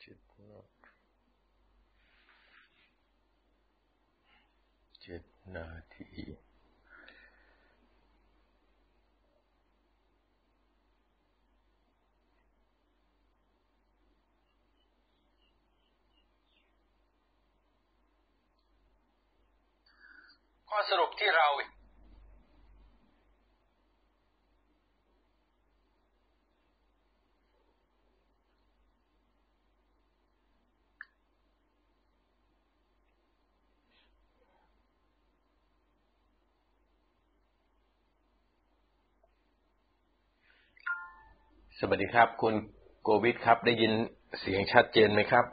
เจ็ดนาเจ็ดนาทีข้อสรุปที่เรา สวัสดีครับ คุณโกวิทครับ ได้ยินเสียงชัดเจนไหมครับ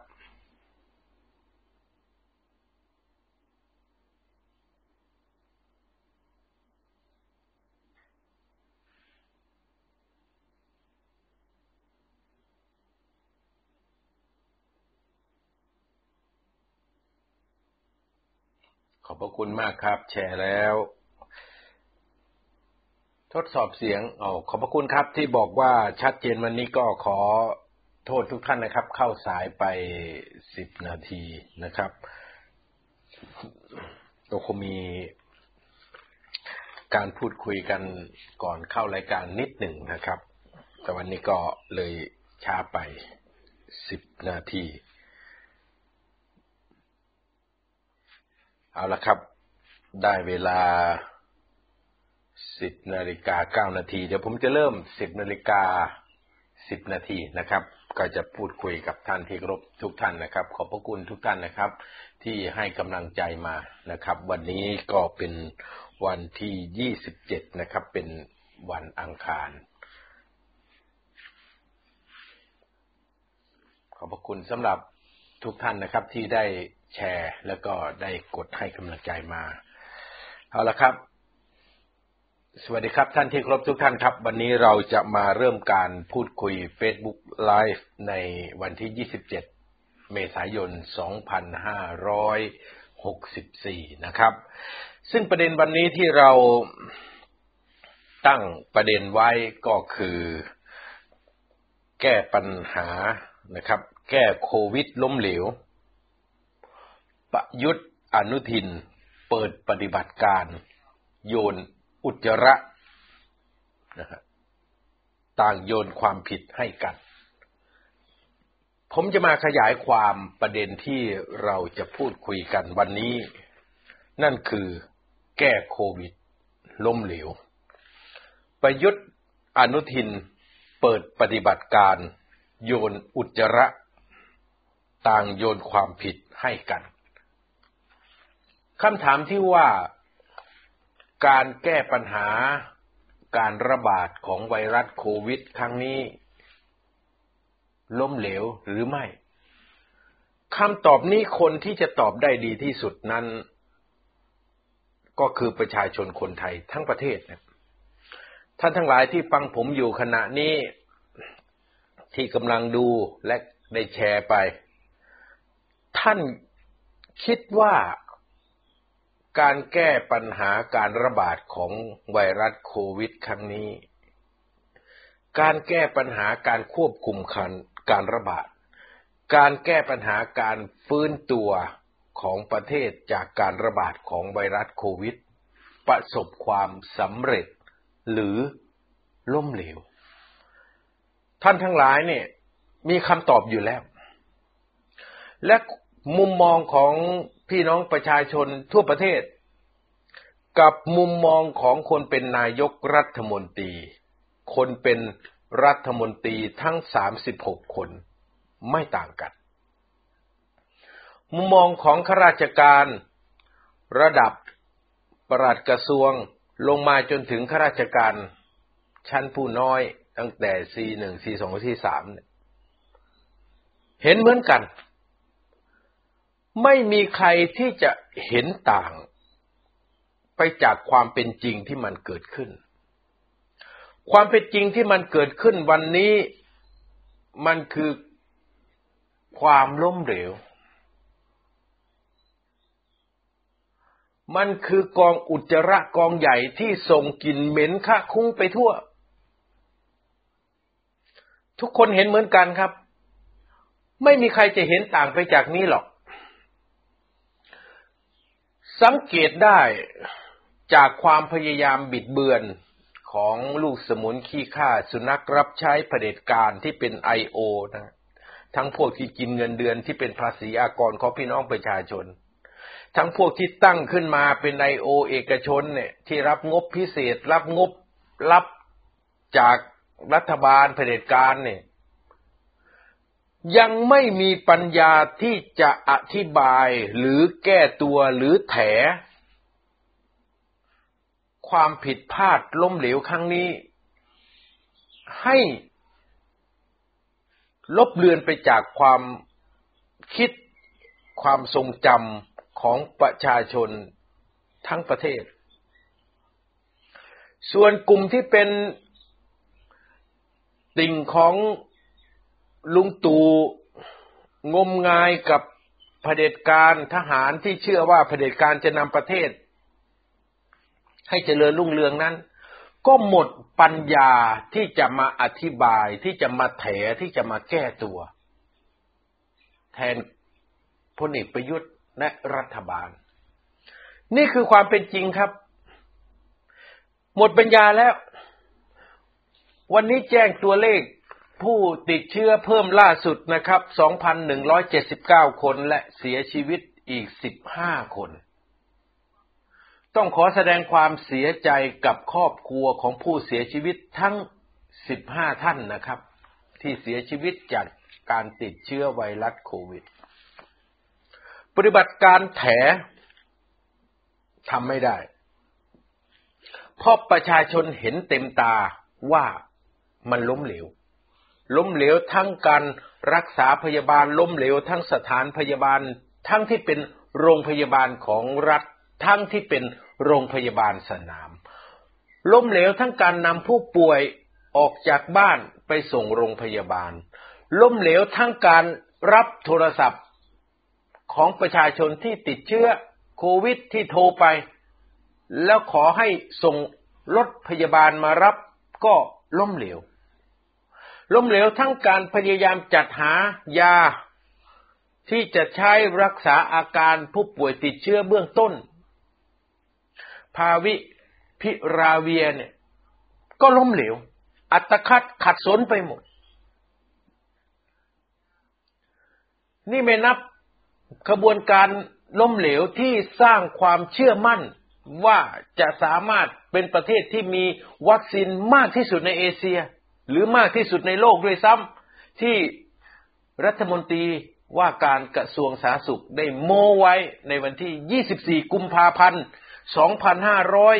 ขอบพระคุณมากครับ แชร์แล้ว ทดสอบเสียงอ๋อขอบพระคุณครับที่บอกว่าชัดเจนวันนี้ก็ขอโทษทุกท่านนะครับ เข้าสายไปสิบนาทีนะครับก็คงมีการพูดคุยกันก่อนเข้ารายการนิดหนึ่งนะครับ แต่วันนี้ก็เลยช้าไปสิบนาที เอาละครับ ได้เวลา สิบนาฬิกาเก้านาที เดี๋ยวผมจะเริ่มสิบนาฬิกาสิบนาทีนะครับ ก็จะพูดคุยกับท่านที่ครพทุกท่านนะครับ ขอบพระคุณทุกท่านนะครับ ที่ให้กำลังใจมานะครับ วันนี้ก็เป็นวันที่ยี่สิบเจ็ดนะครับ เป็นวันอังคาร ขอบพระคุณสำหรับทุกท่านนะครับที่ได้แชร์แล้วก็ได้กดให้กำลังใจมา เอาละครับ สวัสดีครับท่านที่เคารพทุกท่านครับ วันนี้เราจะมาเริ่มการพูดคุย Facebook Live ในวันที่ 27 เมษายน 2564 นะครับ ซึ่งประเด็นวันนี้ที่เราตั้งประเด็นไว้ก็คือ แก้ปัญหานะครับ แก้โควิดล้มเหลว ประยุทธ์อนุทิน เปิดปฏิบัติการโยน อุจจาระนะฮะต่างโยนความผิดให้กัน ผมจะมาขยายความประเด็นที่เราจะพูดคุยกันวันนี้ นั่นคือแก้โควิด ล้มเหลว ประยุทธ์อนุทินเปิดปฏิบัติการโยนอุจจาระ ต่างโยนความผิดให้กันคำถามที่ว่า การแก้ปัญหาการระบาดของไวรัสโควิด ครั้งนี้ ล้มเหลวหรือไม่คำตอบนี้คนที่จะตอบได้ดีที่สุดนั้น ก็คือประชาชนคนไทยทั้งประเทศนะท่านทั้งหลายที่ฟังผมอยู่ขณะนี้ที่กำลังดูและได้แชร์ไป ท่านคิดว่า การแก้ปัญหาการระบาดของไวรัสโควิดครั้งนี้ การแก้ปัญหาการควบคุมคันการระบาด การแก้ปัญหาการฟื้นตัวของประเทศจากการระบาดของไวรัสโควิด ประสบความสำเร็จหรือล้มเหลว ท่านทั้งหลายเนี่ยมีคำตอบอยู่แล้ว และมุมมองของ พี่น้องประชาชนทั่วประเทศ กับมุมมองของคนเป็นนายกรัฐมนตรี คนเป็นรัฐมนตรีทั้ง36คนไม่ต่างกัน มุมมองของข้าราชการระดับประหลัดกระทรวงลงมาจนถึงข้าราชการ ชั้นผู้น้อยตั้งแต่ C1 C2 C3 เห็นเหมือนกัน ไม่มีใครที่จะเห็นต่างไปจากความเป็นจริงที่มันเกิดขึ้น ความเป็นจริงที่มันเกิดขึ้นวันนี้มันคือความล้มเหลว มันคือกองอุจจาระกองใหญ่ที่ส่งกลิ่นเหม็นคะคุ้งไปทั่ว ทุกคนเห็นเหมือนกันครับ ไม่มีใครจะเห็นต่างไปจากนี้หรอก สังเกตได้จากความพยายามบิดเบือนของลูกสมุนขี้ข้าสุนัขรับใช้เผด็จการที่เป็นไอโอนะทั้งพวกที่กินเงินเดือนที่เป็นภาษีอากรของพี่น้องประชาชน ทั้งพวกที่ตั้งขึ้นมาเป็นไอโอเอกชนเนี่ย ที่รับงบพิเศษ รับงบรับจากรัฐบาลเผด็จการเนี่ย ยังไม่มีปัญญาที่จะอธิบายหรือแก้ตัวหรือแถ ความผิดพลาดล้มเหลวครั้งนี้ ให้ลบเลือนไปจากความคิดความทรงจำของประชาชนทั้งประเทศ ส่วนกลุ่มที่เป็นติ่งของ ลุงตู่งมงายกับเผด็จการทหารที่เชื่อว่าเผด็จการจะนำประเทศ ให้เจริญรุ่งเรืองนั้น ก็หมดปัญญาที่จะมาอธิบายที่จะมาแถที่จะมาแก้ตัว แทนพลเอกประยุทธ์และรัฐบาล นี่คือความเป็นจริงครับ หมดปัญญาแล้ว วันนี้แจ้งตัวเลข ผู้ติดเชื้อเพิ่มล่าสุดนะครับ 2,179 คนและเสียชีวิตอีก 15 คน ต้องขอแสดงความเสียใจกับครอบครัวของผู้เสียชีวิตทั้ง 15 ท่านนะครับ ที่เสียชีวิตจากการติดเชื้อไวรัสโควิด ปฏิบัติการแถทำไม่ได้ เพราะประชาชนเห็นเต็มตาว่ามันล้มเหลว ล้มเหลวทั้งการรักษาพยาบาลล้มเหลวทั้งสถานพยาบาล ทั้งที่เป็นโรงพยาบาลของรัฐ ทั้งที่เป็นโรงพยาบาลสนาม ล้มเหลวทั้งการนำผู้ป่วยออกจากบ้านไปส่งโรงพยาบาล ล้มเหลวทั้งการรับโทรศัพท์ของประชาชนที่ติดเชื้อโควิดที่โทรไป แล้วขอให้ส่งรถพยาบาลมารับก็ล้มเหลว ล้มเหลวทั้งการพยายามจัดหายา ที่จะใช้รักษาอาการผู้ป่วยติดเชื้อเบื้องต้น ภาวิพิราเวียเนี่ย ก็ล้มเหลว อัตคัดขัดสนไปหมด นี่ไม่นับขบวนการล้มเหลวที่สร้างความเชื่อมั่นว่าจะสามารถเป็นประเทศที่มีวัคซีนมากที่สุดในเอเชีย หรือมากที่สุดในโลกด้วยซ้ำที่รัฐมนตรีว่าการกระทรวงสาธารณสุขได้โม้ไว้ในวันที่ 24 กุมภาพันธ์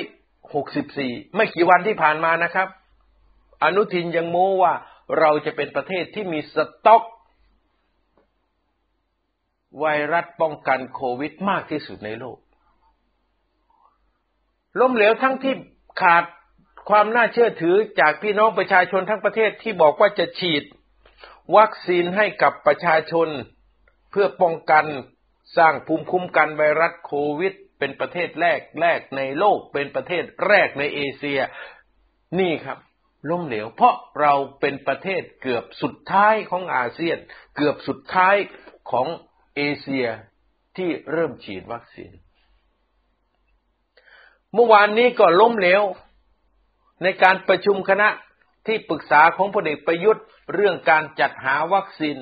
2564 ไม่กี่วันที่ผ่านมานะครับ อนุทินยังโม้ว่าเราจะเป็นประเทศที่มีสต็อก ไวรัสป้องกันโควิดมากที่สุดในโลก ล้มเหลวทั้งที่ขาด ความน่าเชื่อถือจากพี่น้องประชาชนทั้งประเทศที่บอกว่าจะฉีด วัคซีนให้กับประชาชน เพื่อป้องกันสร้างภูมิคุ้มกันไวรัสโควิด เป็นประเทศแรกแรกในโลกเป็นประเทศแรกในเอเชีย นี่ครับล้มเหลว เพราะเราเป็นประเทศเกือบสุดท้ายของอาเซียน เกือบสุดท้ายของเอเชียที่เริ่มฉีดวัคซีน เมื่อวานนี้ก็ล้มเหลว ในการประชุมคณะที่ปรึกษาของพลเอกประยุทธ์เรื่องการจัดหาวัคซีน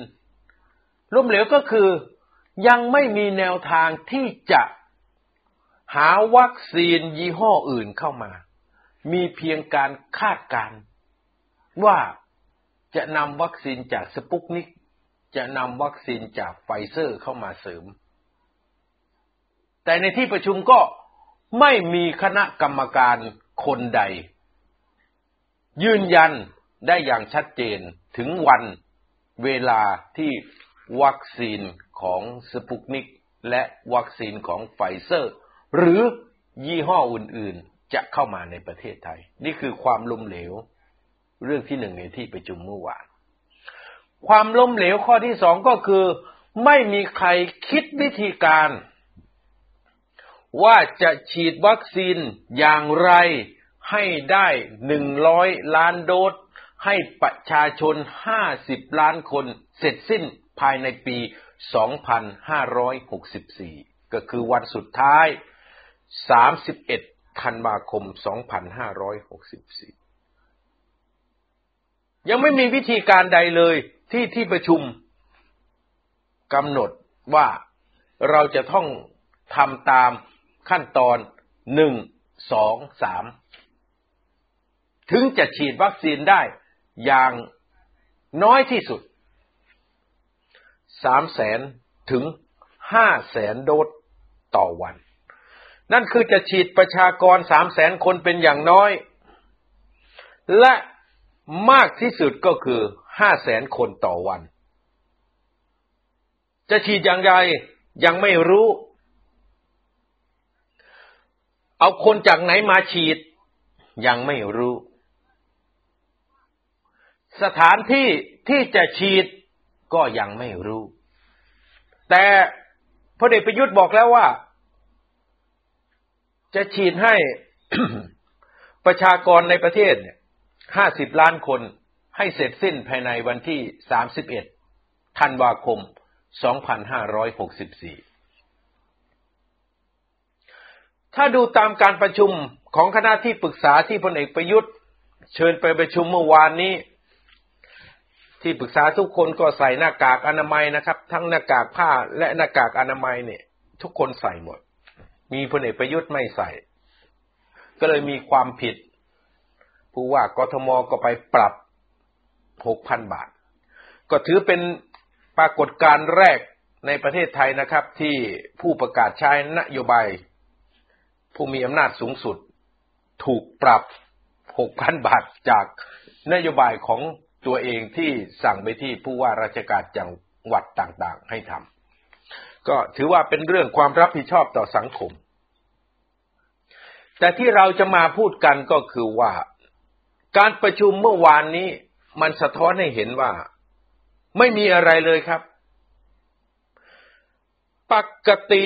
ล้มเหลวก็คือยังไม่มีแนวทางที่จะหาวัคซีนยี่ห้ออื่นเข้ามา มีเพียงการคาดการว่าจะนำวัคซีนจากสปุกนิก จะนำวัคซีนจากไฟเซอร์เข้ามาเสริม แต่ในที่ประชุมก็ไม่มีคณะกรรมการคนใด ยืนยันได้อย่างชัดเจนถึงวันเวลาที่วัคซีนของสปุกนิก และวัคซีนของไฟเซอร์ หรือยี่ห้ออื่นๆ จะเข้ามาในประเทศไทย นี่คือความล้มเหลว เรื่องที่หนึ่งในที่ประชุมเมื่อวาน ความล้มเหลวข้อที่สองก็คือ ไม่มีใครคิดวิธีการ ว่าจะฉีดวัคซีนอย่างไร ให้ได้หนึ่งร้อยล้านโดส ให้ประชาชนห้าสิบล้านคนเสร็จสิ้นภายในปี 2564 ก็คือวันสุดท้าย 31 ธันวาคม 2564 ยังไม่มีวิธีการใดเลยที่ที่ประชุมกำหนดว่าเราจะต้องทำตามขั้นตอนหนึ่งสองสาม ถึงจะฉีดวัคซีนได้อย่างน้อยที่สุดสามแสนถึงห้าแสนโดสต่อวัน นั่นคือจะฉีดประชากรสามแสนคนเป็นอย่างน้อย และมากที่สุดก็คือห้าแสนคนต่อวัน จะฉีดอย่างไรยังไม่รู้ เอาคนจากไหนมาฉีดยังไม่รู้ สถานที่ที่จะฉีดก็ยังไม่รู้ แต่พลเอกประยุทธ์บอกแล้วว่า จะฉีดให้ประชากรในประเทศเนี่ยห้าสิบล้านคนให้เสร็จสิ้นภายในวันที่สามสิบเอ็ดธันวาคมสองพันห้าร้อยหกสิบสี่ถ้าดูตามการประชุมของคณะที่ปรึกษาที่พลเอกประยุทธ์ เชิญไปประชุมเมื่อวานนี้ ที่ปรึกษาทุกคนก็ใส่หน้ากากอนามัยนะครับ ทั้งหน้ากากผ้าและหน้ากากอนามัยเนี่ย ทุกคนใส่หมด มีพลเอกประยุทธ์ไม่ใส่ ก็เลยมีความผิด ผู้ว่ากทมก็ไปปรับหกพันบาท ก็ถือเป็นปรากฏการณ์แรกในประเทศไทยนะครับ ที่ผู้ประกาศใช้นโยบาย ผู้มีอำนาจสูงสุด ถูกปรับหกพันบาทจากนโยบายของ ตัวเองที่สั่งไปที่ผู้ว่าราชการจังหวัดต่างๆ ให้ทำก็ถือว่าเป็นเรื่องความรับผิดชอบต่อสังคม แต่ที่เราจะมาพูดกันก็คือว่าการประชุมเมื่อวานนี้มันสะท้อนให้เห็นว่า ไม่มีอะไรเลยครับ ปกติ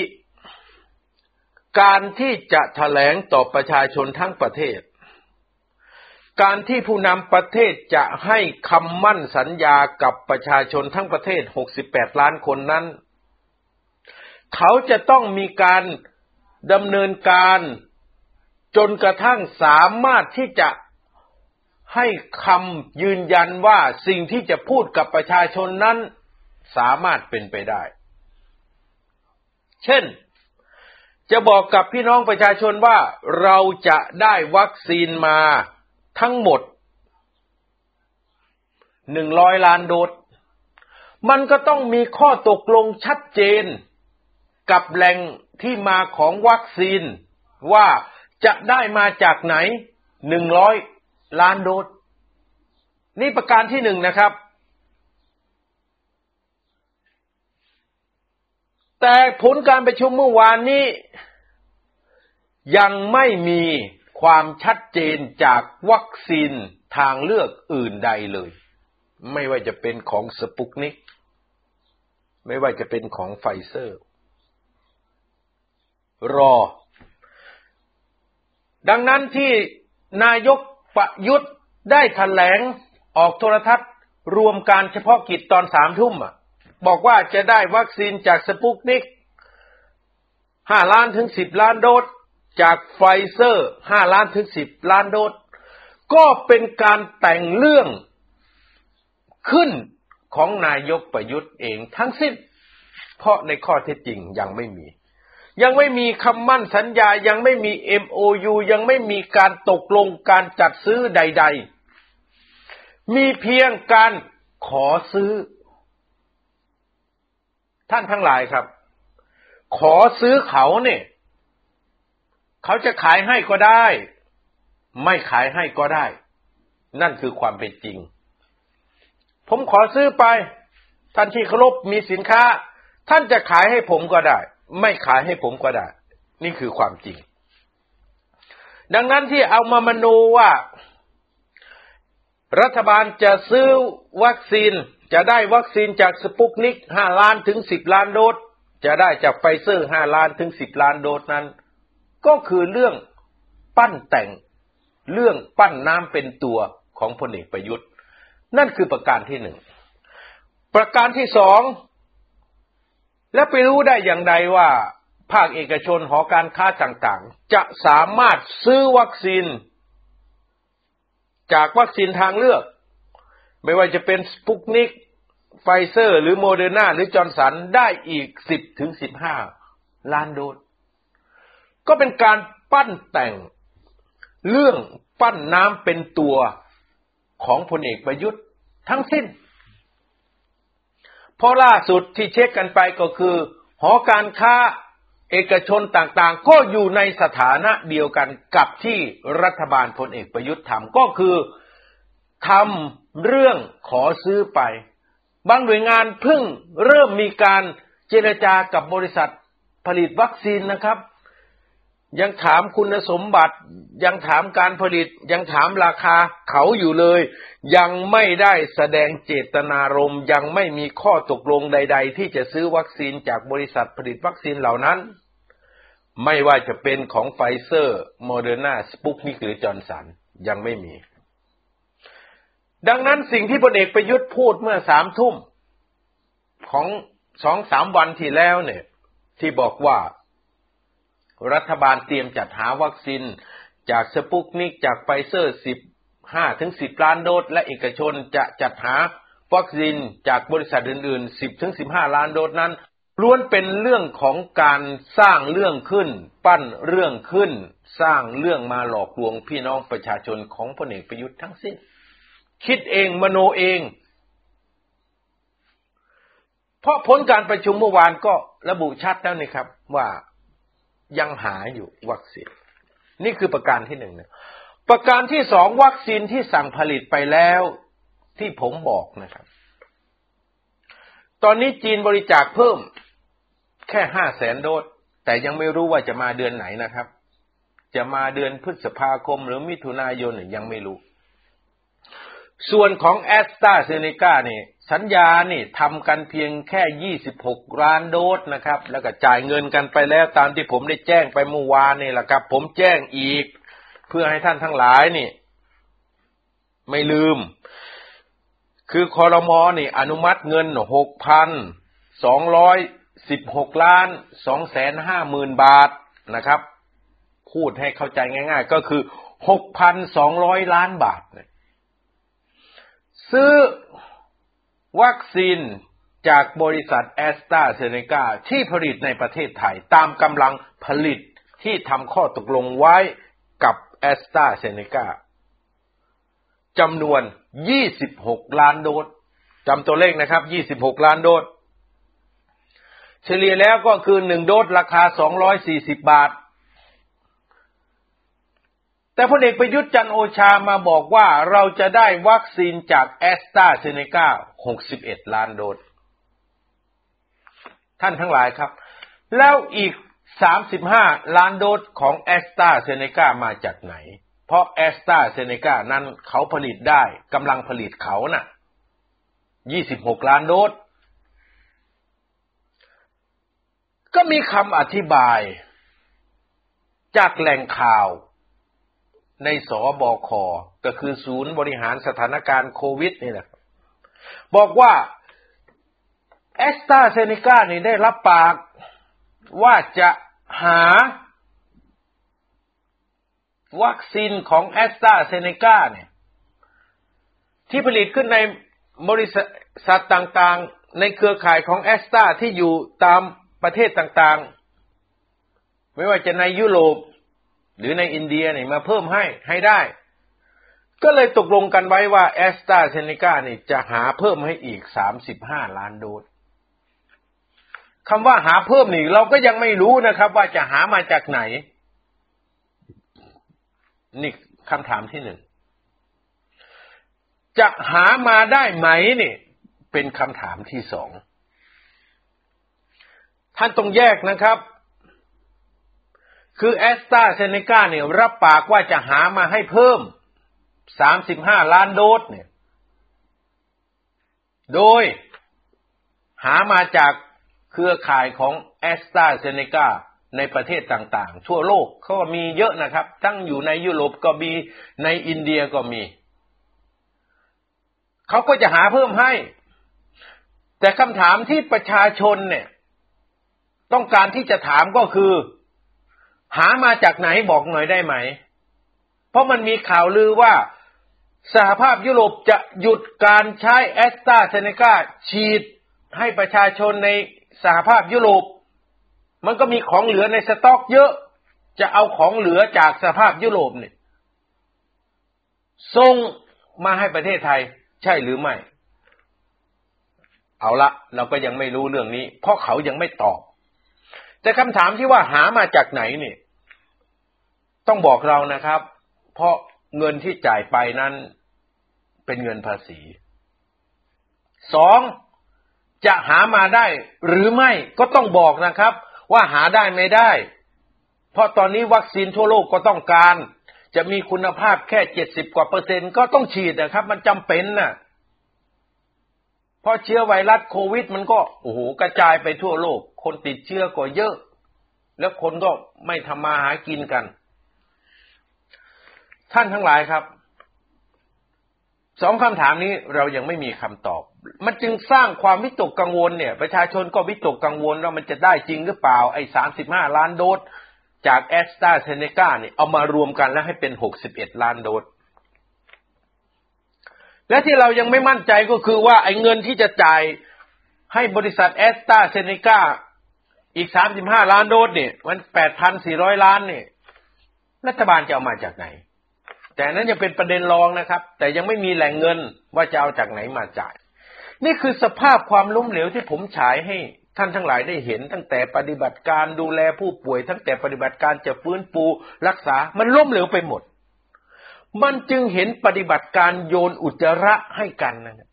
การที่จะแถลงต่อประชาชนทั้งประเทศ การที่ผู้นำประเทศจะให้คำมั่นสัญญากับประชาชนทั้งประเทศ 68 ล้านคนนั้น เขาจะต้องมีการดำเนินการจนกระทั่งสามารถที่จะให้คำยืนยันว่าสิ่งที่จะพูดกับประชาชนนั้นสามารถเป็นไปได้ เช่น จะบอกกับพี่น้องประชาชนว่าเราจะได้วัคซีนมา ทั้งหมดหนึ่งร้อยล้านโดสมันก็ต้องมีข้อตกลงชัดเจน กับแหล่งที่มาของวัคซีน ว่าจะได้มาจากไหนหนึ่งร้อยล้านโดสนี่ประการที่หนึ่งนะครับ แต่ผลการประชุมเมื่อวานนี้ ยังไม่มี ความชัดเจนจากวัคซีนทางเลือกอื่นใดเลย ไม่ว่าจะเป็นของสปุกนิก ไม่ว่าจะเป็นของไฟเซอร์ รอ ดังนั้นที่นายกประยุทธ์ได้แถลงออกโทรทัศน์ รวมการเฉพาะกิจตอนสามทุ่มบอกว่าจะได้วัคซีนจากสปุกนิกห้าล้านถึงสิบล้านโดส จากไฟเซอร์ห้าล้านถึงสิบล้านโดส ก็เป็นการแต่งเรื่องขึ้นของนายกประยุทธ์เองทั้งสิ้น เพราะในข้อเท็จจริงยังไม่มี ยังไม่มีคำมั่นสัญญายังไม่มี MOU ยังไม่มีการตกลงการจัดซื้อใด ๆ มีเพียงการขอซื้อ ท่านทั้งหลายครับ ขอซื้อเขาเนี่ย เขาจะขายให้ก็ได้ ไม่ขายให้ก็ได้ นั่นคือความเป็นจริง ผมขอซื้อไป ท่านที่เคารพมีสินค้า ท่านจะขายให้ผมก็ได้ ไม่ขายให้ผมก็ได้ นี่คือความจริง ดังนั้นที่เอามามโนว่า รัฐบาลจะซื้อวัคซีนจะได้วัคซีนจากสปุกนิกห้าล้านถึงสิบล้านโดส จะได้จากไฟเซอร์ห้าล้านถึงสิบล้านโดสนั้น ก็คือเรื่องปั้นแต่งเรื่องปั้นน้ำเป็นตัวของพลเอกประยุทธ์ นั่นคือประการที่หนึ่ง ประการที่สอง และไปรู้ได้อย่างไรว่า ภาคเอกชนหอการค้าต่างๆ จะสามารถซื้อวัคซีน จากวัคซีนทางเลือก ไม่ว่าจะเป็นสปุกนิกไฟเซอร์ หรือโมเดอร์นาหรือจอห์นสันได้อีกสิบถึงสิบห้าล้านโดส ก็เป็นการปั้นแต่ง เรื่องปั้นน้ำเป็นตัวของพลเอกประยุทธ์ทั้งสิ้น เพราะล่าสุดที่เช็คกันไปก็คือ หอการค้าเอกชนต่างๆ ก็อยู่ในสถานะเดียวกันกับที่รัฐบาลพลเอกประยุทธ์ทำก็คือทำเรื่องขอซื้อไป บางหน่วยงานเพิ่งเริ่มมีการเจรจากับบริษัทผลิตวัคซีนนะครับ ยังถามคุณสมบัติ ยังถามการผลิต ยังถามราคาเขาอยู่เลย ยังไม่ได้แสดงเจตนารมณ์ยังไม่มีข้อตกลงใด ๆ ที่จะซื้อวัคซีนจากบริษัทผลิตวัคซีนเหล่านั้น ไม่ว่าจะเป็นของไฟเซอร์โมเดอร์นาสปุตนิกหรือจอห์นสันยังไม่มี ดังนั้นสิ่งที่พลเอกประยุทธ์พูดเมื่อสามทุ่มของสองสามวันที่แล้วเนี่ย ที่บอกว่า รัฐบาลเตรียมจัดหาวัคซีนจากสปุตนิกจากไฟเซอร์สิบห้าถึงสิบล้านโดส และเอกชนจะจัดหาวัคซีนจากบริษัทอื่นๆสิบถึงสิบห้าล้านโดสนั้นล้วนเป็นเรื่องของการสร้างเรื่องขึ้น ปั้นเรื่องขึ้น สร้างเรื่องมาหลอกลวงพี่น้องประชาชนของพลเอกประยุทธ์ทั้งสิ้น คิดเองมโนเอง เพราะผลการประชุมเมื่อวานก็ระบุชัดแล้วนี่ครับว่า ยังหาอยู่วัคซีน นี่คือประการที่หนึ่งนะประการที่สองวัคซีนที่สั่งผลิตไปแล้วที่ผมบอกนะครับ ตอนนี้จีนบริจาคเพิ่มแค่ห้าแสนโดส แต่ยังไม่รู้ว่าจะมาเดือนไหนนะครับ จะมาเดือนพฤษภาคมหรือมิถุนายนยังไม่รู้ ส่วนของแอสตราเซเนกาเนี่ยสัญญานี่ทำกันเพียงแค่ 26 ล้านโดสนะครับ แล้วก็จ่ายเงินกันไปแล้วตามที่ผมได้แจ้งไปเมื่อวานนี่แหละครับ ผมแจ้งอีก เพื่อให้ท่านทั้งหลายนี่ ไม่ลืม คือคอรมอนี่ อนุมัติเงิน 6,216 ล้าน2แสน5หมื่นบาทนะครับ พูดให้เข้าใจง่าย ๆ ก็คือ 6,200 ล้านบาท ซื้อวัคซีนจากบริษัทแอสตราเซเนกาที่ผลิตในประเทศไทย ตามกำลังผลิตที่ทำข้อตกลงไว้กับแอสตราเซเนกาจำนวน 26 ล้านโดสจำตัวเลขนะครับ 26 ล้านโดส เฉลี่ยแล้วก็คือ 1 โดสราคา 240 บาท แต่พลเอกประยุทธ์จันโอชามาบอกว่าเราจะได้วัคซีนจากแอสตราเซเนกา61 ล้านโดส ท่านทั้งหลายครับ แล้วอีก 35 ล้านโดสของแอสตราเซเนกามาจากไหน เพราะแอสตราเซเนกานั้นเขาผลิตได้กำลังผลิตเขานะ่ะ 26 ล้านโดส ก็มีคำอธิบายจากแหล่งข่าว ในสบคก็คือศูนย์บริหารสถานการณ์โควิดนี่แหละบอกว่าแอสตราเซเนกานี่ได้รับปากว่าจะหา วัคซีนของแอสตราเซเนกาเนี่ย ที่ผลิตขึ้นในบริษัทต่างๆ ในเครือข่ายของแอสตราที่อยู่ตามประเทศต่างๆ ไม่ว่าจะในยุโรป หรือในอินเดียเนี่ยมาเพิ่มให้ให้ได้ ก็เลยตกลงกันไว้ว่าแอสตราเซเนกานี่จะหาเพิ่มให้อีกสามสิบห้าล้านโดสคำว่าหาเพิ่มนี่เราก็ยังไม่รู้นะครับ ว่าจะหามาจากไหน นี่คำถามที่หนึ่ง จะหามาได้ไหมนี่เป็นคำถามที่สอง ท่านต้องแยกนะครับ คือแอสตราเซเนกาเนี่ยรับปากว่าจะหามาให้เพิ่ม 35 ล้านโดสเนี่ย โดยหามาจากเครือข่ายของแอสตราเซเนกาในประเทศต่างๆ ทั่วโลกเขาก็มีเยอะนะครับ ทั้งอยู่ในยุโรปก็มีในอินเดียก็มี เขาก็จะหาเพิ่มให้ แต่คำถามที่ประชาชนเนี่ย ต้องการที่จะถามก็คือ หามาจากไหนบอกหน่อยได้ไหม เพราะมันมีข่าวลือว่าสหภาพยุโรปจะหยุดการใช้แอสตราเซเนกาฉีดให้ประชาชนในสหภาพยุโรป มันก็มีของเหลือในสต็อกเยอะ จะเอาของเหลือจากสหภาพยุโรปเนี่ยส่งมาให้ประเทศไทย ใช่หรือไม่ เอาละเราก็ยังไม่รู้เรื่องนี้ เพราะเขายังไม่ตอบ แต่คำถามที่ว่าหามาจากไหนเนี่ย ต้องบอกเรานะครับ เพราะเงินที่จ่ายไปนั้นเป็นเงินภาษีสองจะหามาได้หรือไม่ก็ต้องบอกนะครับ ว่าหาได้ไม่ได้ เพราะตอนนี้วัคซีนทั่วโลกก็ต้องการ จะมีคุณภาพแค่เจ็ดสิบกว่าเปอร์เซ็นต์ก็ต้องฉีดนะครับ มันจำเป็นนะ่ะเพราะเชื้อไวรัสโควิด มันก็โอ้โหกระจายไปทั่วโลก คนติดเชื้อก็เยอะ แล้วคนก็ไม่ทำมาหากินกัน ท่านทั้งหลายครับสองคำถามนี้เรายังไม่มีคำตอบ มันจึงสร้างความวิตกกังวลเนี่ย ประชาชนก็วิตกกังวลว่ามันจะได้จริงหรือเปล่าไอ้สามสิบห้าล้านโดสจากแอสตราเซเนกาเนี่ยเอามารวมกันแล้วให้เป็นหกสิบเอ็ดล้านโดสและที่เรายังไม่มั่นใจก็คือว่าไอ้เงินที่จะจ่ายให้บริษัทแอสตราเซเนกาอีกสามสิบห้าล้านโดสเนี่ย มันแปดพันสี่ร้อยล้านเนี่ย รัฐบาลจะเอามาจากไหน แต่นั้นยังเป็นประเด็นรองนะครับ แต่ยังไม่มีแหล่งเงินว่าจะเอาจากไหนมาจ่าย นี่คือสภาพความล้มเหลวที่ผมฉายให้ท่านทั้งหลายได้เห็นตั้งแต่ปฏิบัติการดูแลผู้ป่วย ตั้งแต่ปฏิบัติการจะฟื้นฟูรักษา มันล้มเหลวไปหมด มันจึงเห็นปฏิบัติการโยนอุจจาระให้กันนะ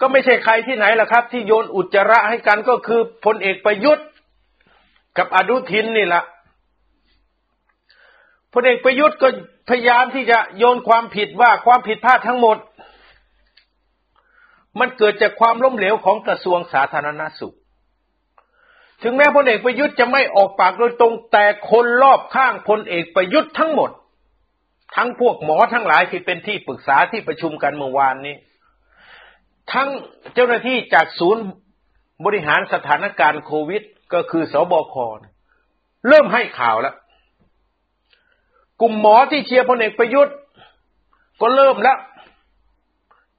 ก็ไม่ใช่ใครที่ไหนล่ะครับ ที่โยนอุจจาระให้กันก็คือพลเอกประยุทธ์ กับอนุทินนี่แหละ พลเอกประยุทธ์ก็พยายามที่จะโยนความผิดว่าความผิดพลาดทั้งหมด มันเกิดจากความล้มเหลวของกระทรวงสาธารณสุข ถึงแม้พลเอกประยุทธ์จะไม่ออกปากโดยตรงแต่คนรอบข้างพลเอกประยุทธ์ทั้งหมด ทั้งพวกหมอทั้งหลายที่เป็นที่ปรึกษาที่ประชุมกันเมื่อวานนี้ ทั้งเจ้าหน้าที่จากศูนย์บริหารสถานการณ์โควิด ก็คือสบคเริ่มให้ข่าวแล้ว กลุ่มหมอที่เชียร์พลเอกประยุทธ์ ก็เริ่มแล้ว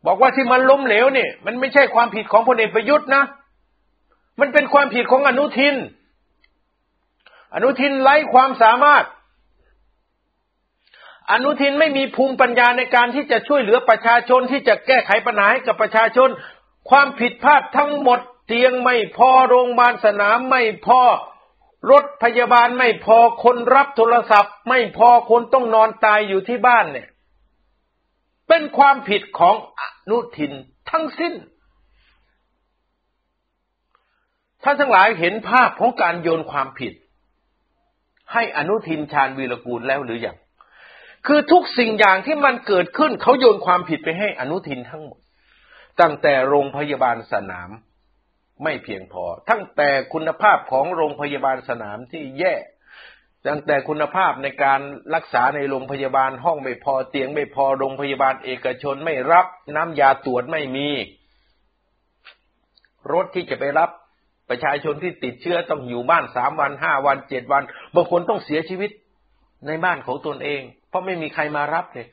บอกว่าที่มันล้มเหลวเนี่ย มันไม่ใช่ความผิดของพลเอกประยุทธ์นะ มันเป็นความผิดของอนุทิน อนุทินไร้ความสามารถ อนุทินไม่มีภูมิปัญญาในการที่จะช่วยเหลือประชาชนที่จะแก้ไขปัญหาให้กับประชาชน ความผิดพลาดทั้งหมดเตียงไม่พอโรงพยาบาลสนามไม่พอ รถพยาบาลไม่พอคนรับโทรศัพท์ ไม่พอคนต้องนอนตายอยู่ที่บ้านเนี่ย เป็นความผิดของอนุทินทั้งสิ้น ท่านทั้งหลายเห็นภาพของการโยนความผิด ให้อนุทินชาญวีรกูลแล้วหรือยังคือทุกสิ่งอย่างที่มันเกิดขึ้นเขาโยนความผิดไปให้อนุทินทั้งหมด ตั้งแต่โรงพยาบาลสนาม ไม่เพียงพอ ทั้งแต่คุณภาพของโรงพยาบาลสนามที่แย่ตั้งแต่คุณภาพในการรักษาในโรงพยาบาลห้องไม่พอเตียงไม่พอโรงพยาบาลเอกชนไม่รับน้ำยาตรวจไม่มี รถที่จะไปรับประชาชนที่ติดเชื้อต้องอยู่บ้านสามวันห้าวันเจ็ดวัน บางคนต้องเสียชีวิตในบ้านของตนเอง เพราะไม่มีใครมารับเลย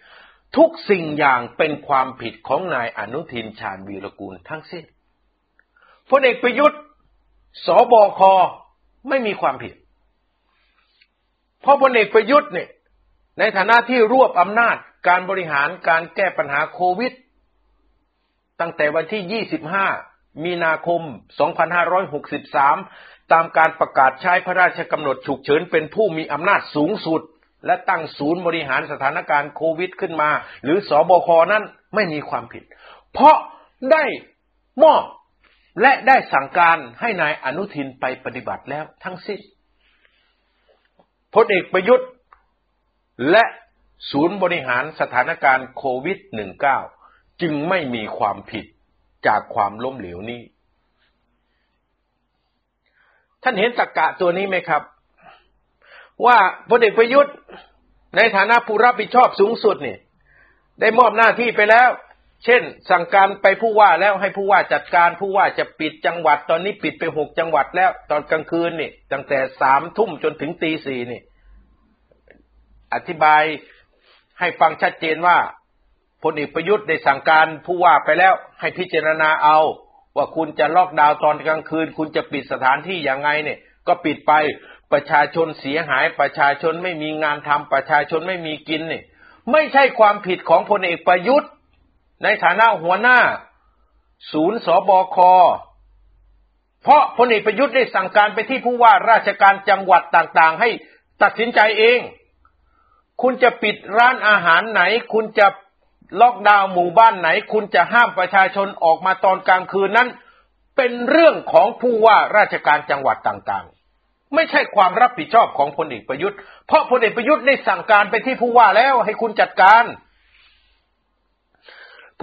ทุกสิ่งอย่างเป็นความผิดของนายอนุทินชาญวีรกูลทั้งสิ้น พลเอกประยุทธ์สบคไม่มีความผิด เพราะพลเอกประยุทธ์เนี่ยในฐานะที่รวบอำนาจการบริหารการแก้ปัญหาโควิด ตั้งแต่วันที่ 25 มีนาคม 2563 ตามการประกาศใช้พระราชกำหนดฉุกเฉินเป็นผู้มีอำนาจสูงสุด และตั้งศูนย์บริหารสถานการณ์โควิดขึ้นมา หรือสอบคนั้นไม่มีความผิด เพราะได้มอบ และได้สั่งการให้นายอนุทินไปปฏิบัติแล้วทั้งสิ้นพลเอกประยุทธ์ และศูนย์บริหารสถานการณ์โควิด -19 จึงไม่มีความผิดจากความล้มเหลวนี้ ท่านเห็นตรกกะตัวนี้ไหมครับ ว่าพลเอกประยุทธ์ในฐานะผู้รับผิดชอบสูงสุดเนี่ยได้มอบหน้าที่ไปแล้ว เช่น สั่งการไปผู้ว่าแล้วให้ผู้ว่าจัดการผู้ว่าจะปิดจังหวัด ตอนนี้ปิดไปหกจังหวัดแล้ว ตอนกลางคืนนี่ตั้งแต่สามทุ่มจนถึงตีสี่นี่ อธิบายให้ฟังชัดเจนว่าพลเอกประยุทธ์ได้สั่งการผู้ว่าไปแล้ว ให้พิจารณาเอาว่าคุณจะล็อกดาวน์ตอนกลางคืน คุณจะปิดสถานที่อย่างไงเนี่ย ก็ปิดไปประชาชนเสียหาย ประชาชนไม่มีงานทำประชาชนไม่มีกินเนี่ยไม่ใช่ความผิดของพลเอกประยุทธ์ ในฐานะหัวหน้า ศูนย์สบค เพราะพลเอกประยุทธ์ได้สั่งการไปที่ผู้ว่าราชการจังหวัดต่างๆ ให้ตัดสินใจเอง คุณจะปิดร้านอาหารไหน คุณจะล็อกดาวน์หมู่บ้านไหน คุณจะห้ามประชาชนออกมาตอนกลางคืนนั้น เป็นเรื่องของผู้ว่าราชการจังหวัดต่างๆ ไม่ใช่ความรับผิดชอบของพลเอกประยุทธ์ เพราะพลเอกประยุทธ์ได้สั่งการไปที่ผู้ว่าแล้วให้คุณจัดการ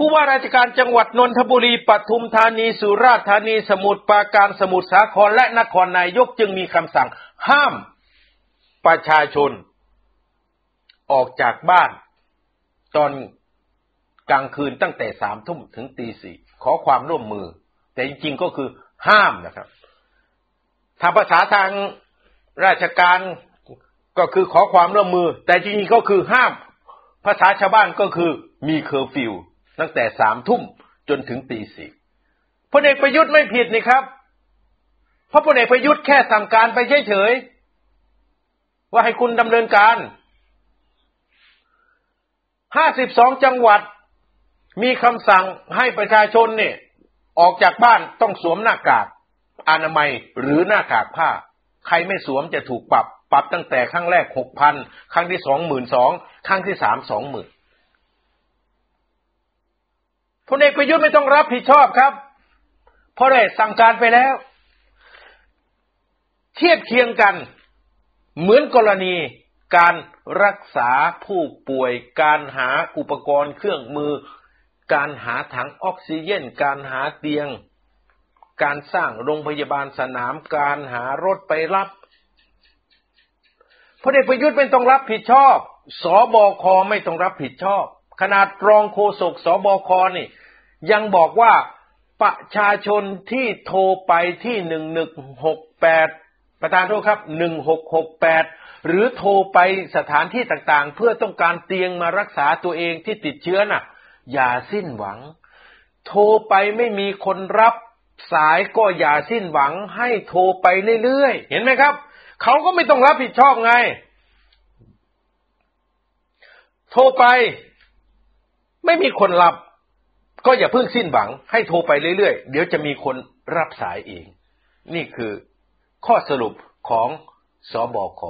ผู้ว่าราชการจังหวัดนนทบุรีปทุมธานีสุราษฎร์ธานีสมุทรปราการสมุทรสาครและนครนายกจึงมีคำสั่งห้ามประชาชน ออกจากบ้าน ตอนกลางคืนตั้งแต่สามทุ่มถึงตีสี่ขอความร่วมมือ แต่จริงๆก็คือห้ามนะครับถ้าภาษาทางราชการก็คือขอความร่วมมือ แต่จริงๆก็คือห้าม ภาษาชาวบ้านก็คือมีเคอร์ฟิว ตั้งแต่สามทุ่มจนถึงตีสี่พลเอกประยุทธ์ไม่ผิดนี่ครับ เพราะพลเอกประยุทธ์แค่สั่งการไปเฉยๆว่าให้คุณดำเนินการห้าสิบสองจังหวัดมีคำสั่งให้ประชาชนเนี่ยออกจากบ้านต้องสวมหน้ากากอนามัยหรือหน้ากากผ้า ใครไม่สวมจะถูกปรับ ปรับตั้งแต่ครั้งแรกหกพันครั้งที่สองหมื่นสองครั้งที่สามสองหมื่น พลเอกประยุทธ์ไม่ต้องรับผิดชอบครับ เพราะได้สั่งการไปแล้ว เทียบเคียงกัน เหมือนกรณีการรักษาผู้ป่วย การหาอุปกรณ์เครื่องมือ การหาถังออกซิเจน การหาเตียง การสร้างโรงพยาบาลสนาม การหารถไปรับพลเอกประยุทธ์ไม่ต้องรับผิดชอบสบคไม่ต้องรับผิดชอบ ขนาดรองโฆษกสบคนี่ ยังบอกว่าประชาชนที่โทรไปที่หนึ่งหนึ่งหกแปดประธานโทษครับหนึ่งหกหกแปดหรือโทรไปสถานที่ต่างๆ เพื่อต้องการเตียงมารักษาตัวเองที่ติดเชื้อน่ะ อย่าสิ้นหวัง โทรไปไม่มีคนรับสายก็อย่าสิ้นหวังให้โทรไปเรื่อยๆ เห็นไหมครับ เขาก็ไม่ต้องรับผิดชอบไง โทรไป ไม่มีคนรับ ก็อย่าเพิ่งสิ้นหวังให้โทรไปเรื่อยๆ เดี๋ยวจะมีคนรับสายเอง นี่คือข้อสรุปของสอบอค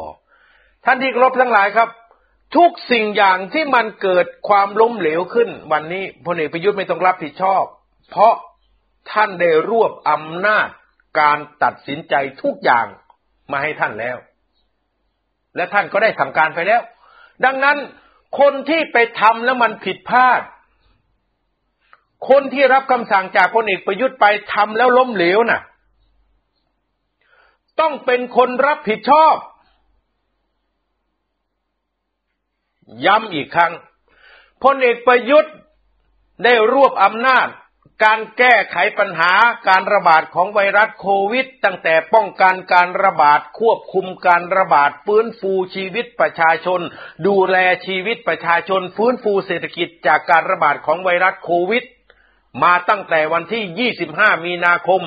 ท่านที่รบทั้งหลายครับ ทุกสิ่งอย่างที่มันเกิดความล้มเหลวขึ้น วันนี้พลเอกประยุทธ์ไม่ต้องรับผิดชอบ เพราะท่านได้รวบอำนาจการตัดสินใจทุกอย่างมาให้ท่านแล้ว และท่านก็ได้ทำการไปแล้ว ดังนั้นคนที่ไปทำแล้วมันผิดพลาด คนที่รับคำสั่งจากพลเอกประยุทธ์ไปทำแล้วล้มเหลวน่ะ ต้องเป็นคนรับผิดชอบ ย้ำอีกครั้งพลเอกประยุทธ์ได้รวบอำนาจ การแก้ไขปัญหาการระบาดของไวรัสโควิด ตั้งแต่ป้องกันการระบาดควบคุมการระบาดฟื้นฟูชีวิตประชาชน ดูแลชีวิตประชาชน ฟื้นฟูเศรษฐกิจจากการระบาดของไวรัสโควิด มาตั้งแต่วันที่ 25 มีนาคม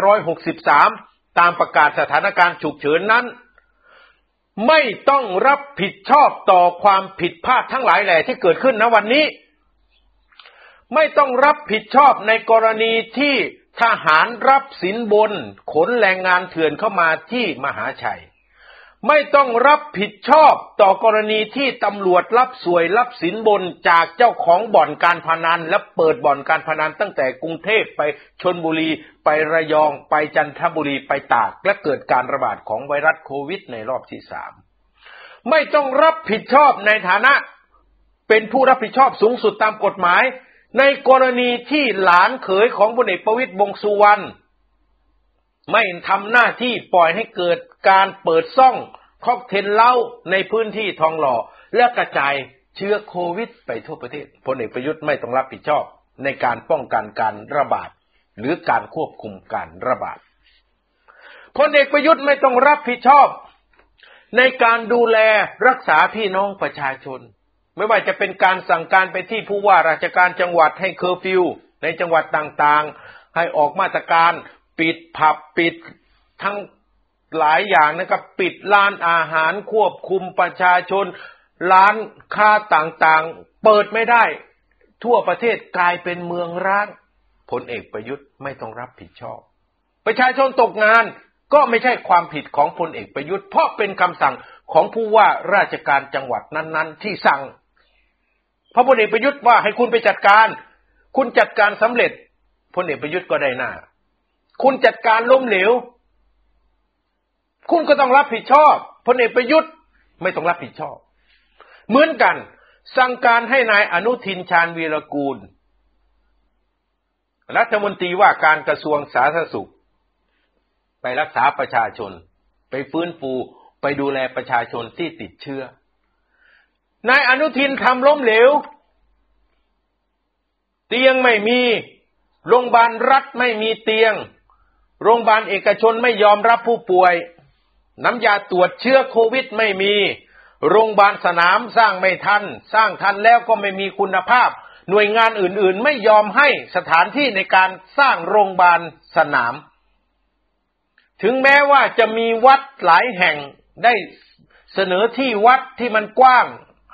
2563 ตามประกาศสถานการณ์ฉุกเฉินนั้น ไม่ต้องรับผิดชอบต่อความผิดพลาดทั้งหลายแหล่ที่เกิดขึ้นณวันนี้ ไม่ต้องรับผิดชอบในกรณีที่ทหารรับสินบน ขนแรงงานเถื่อนเข้ามาที่มหาชัย ไม่ต้องรับผิดชอบต่อกรณีที่ตำรวจรับสวยรับสินบนจากเจ้าของบ่อนการพนัน และเปิดบ่อนการพนันตั้งแต่กรุงเทพไปชนบุรี ไประยองไปจันทบุรีไปตาก และเกิดการระบาดของไวรัสโควิดในรอบที่สามไม่ต้องรับผิดชอบในฐานะเป็นผู้รับผิดชอบสูงสุดตามกฎหมาย ในกรณีที่หลานเขยของพลเอกประวิตยวงสุวรรณ ไม่ทำหน้าที่ปล่อยให้เกิดการเปิดซ่อง cocktail lounge ในพื้นที่ทองหล่อ และกระจายเชื้อโควิดไปทั่วประเทศพลเอกประยุทธ์ไม่ต้องรับผิดชอบในการป้องกันการระบาด หรือการควบคุมการระบาดพลเอกประยุทธ์ไม่ต้องรับผิดชอบ ในการดูแลรักษาพี่น้องประชาชน ไม่ว่าจะเป็นการสั่งการไปที่ผู้ว่าราชการจังหวัดให้เคอร์ฟิวในจังหวัดต่างๆ ให้ออกมาตรการ ปิดผับปิดทั้งหลายอย่างนะครับ ปิดร้านอาหารควบคุมประชาชน ร้านค้าต่างๆ เปิดไม่ได้ ทั่วประเทศกลายเป็นเมืองร้างพลเอกประยุทธ์ไม่ต้องรับผิดชอบ ประชาชนตกงานก็ไม่ใช่ความผิดของพลเอกประยุทธ์ เพราะเป็นคำสั่งของผู้ว่าราชการจังหวัดนั้นๆ ที่สั่งพระพลเอกประยุทธ์ว่าให้คุณไปจัดการ คุณจัดการสำเร็จพลเอกประยุทธ์ก็ได้หน้า คุณจัดการล้มเหลว คุณก็ต้องรับผิดชอบพลเอกประยุทธ์ไม่ต้องรับผิดชอบ เหมือนกัน สั่งการให้นายอนุทินชาญวีรกูล รัฐมนตรีว่าการกระทรวงสาธารณสุข ไปรักษาประชาชน ไปฟื้นฟูไปดูแลประชาชนที่ติดเชื้อนายอนุทินทำล้มเหลว เตียงไม่มีโรงพยาบาลรัฐไม่มีเตียง โรงพยาบาลเอกชนไม่ยอมรับผู้ป่วย น้ำยาตรวจเชื้อโควิดไม่มี โรงพยาบาลสนามสร้างไม่ทัน สร้างทันแล้วก็ไม่มีคุณภาพ หน่วยงานอื่นๆ ไม่ยอมให้สถานที่ในการสร้างโรงพยาบาลสนาม ถึงแม้ว่าจะมีวัดหลายแห่งได้เสนอที่วัดที่มันกว้าง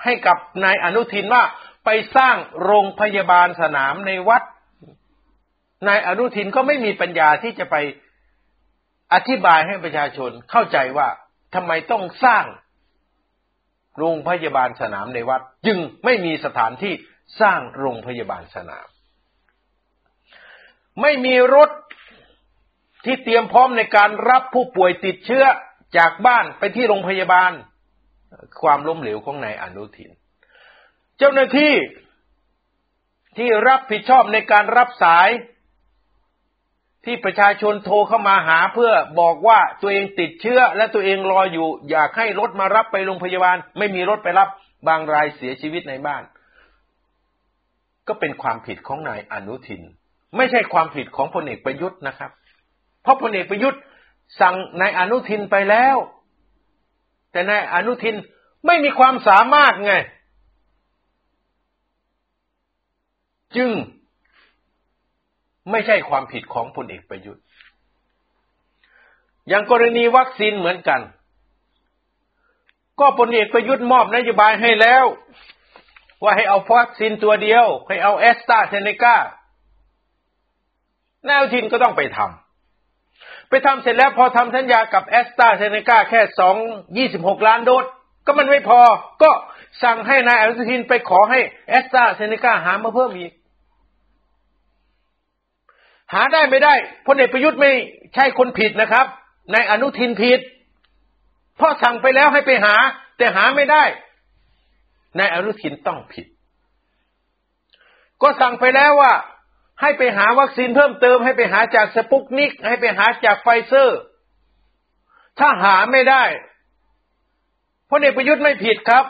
ให้กับนายอนุทินว่าไปสร้างโรงพยาบาลสนามในวัด นายอนุทินก็ไม่มีปัญญาที่จะไปอธิบายให้ประชาชนเข้าใจว่าทำไมต้องสร้างโรงพยาบาลสนามในวัด จึงไม่มีสถานที่สร้างโรงพยาบาลสนาม ไม่มีรถที่เตรียมพร้อมในการรับผู้ป่วยติดเชื้อจากบ้านไปที่โรงพยาบาล ความล้มเหลวของนายอนุทิน เจ้าหน้าที่ที่รับผิดชอบในการรับสาย ที่ประชาชนโทรเข้ามาหาเพื่อบอกว่าตัวเองติดเชื้อและตัวเองรออยู่ อยากให้รถมารับไปโรงพยาบาล ไม่มีรถไปรับบางรายเสียชีวิตในบ้าน ก็เป็นความผิดของนายอนุทิน ไม่ใช่ความผิดของพลเอกประยุทธ์นะครับ เพราะพลเอกประยุทธ์สั่งนายอนุทินไปแล้ว แต่นายอนุทินไม่มีความสามารถไง จึง ไม่ใช่ความผิดของพลเอกประยุทธ์ อย่างกรณีวัคซีนเหมือนกัน ก็พลเอกประยุทธ์มอบนโยบายให้แล้ว ว่าให้เอาวัคซีนตัวเดียว ให้เอาแอสตราเซเนกานายอนุทินก็ต้องไปทำ ไปทำเสร็จแล้วพอทำสัญญากับแอสตราเซเนกาแค่สองยี่สิบหกล้านโดสก็มันไม่พอ ก็สั่งให้นายอนุทินไปขอให้แอสตราเซเนกาหามาเพิ่มอีก หาได้ไม่ได้พลเอกประยุทธ์ไม่ใช่คนผิดนะครับนายอนุทินผิดเพราะสั่งไปแล้วให้ไปหา แต่หาไม่ได้นายอนุทินต้องผิด ก็สั่งไปแล้วว่า ให้ไปหาวัคซีนเพิ่มเติม ให้ไปหาจากสปุกนิก ให้ไปหาจากไฟเซอร์ ถ้าหาไม่ได้พลเอกประยุทธ์ไม่ผิดครับ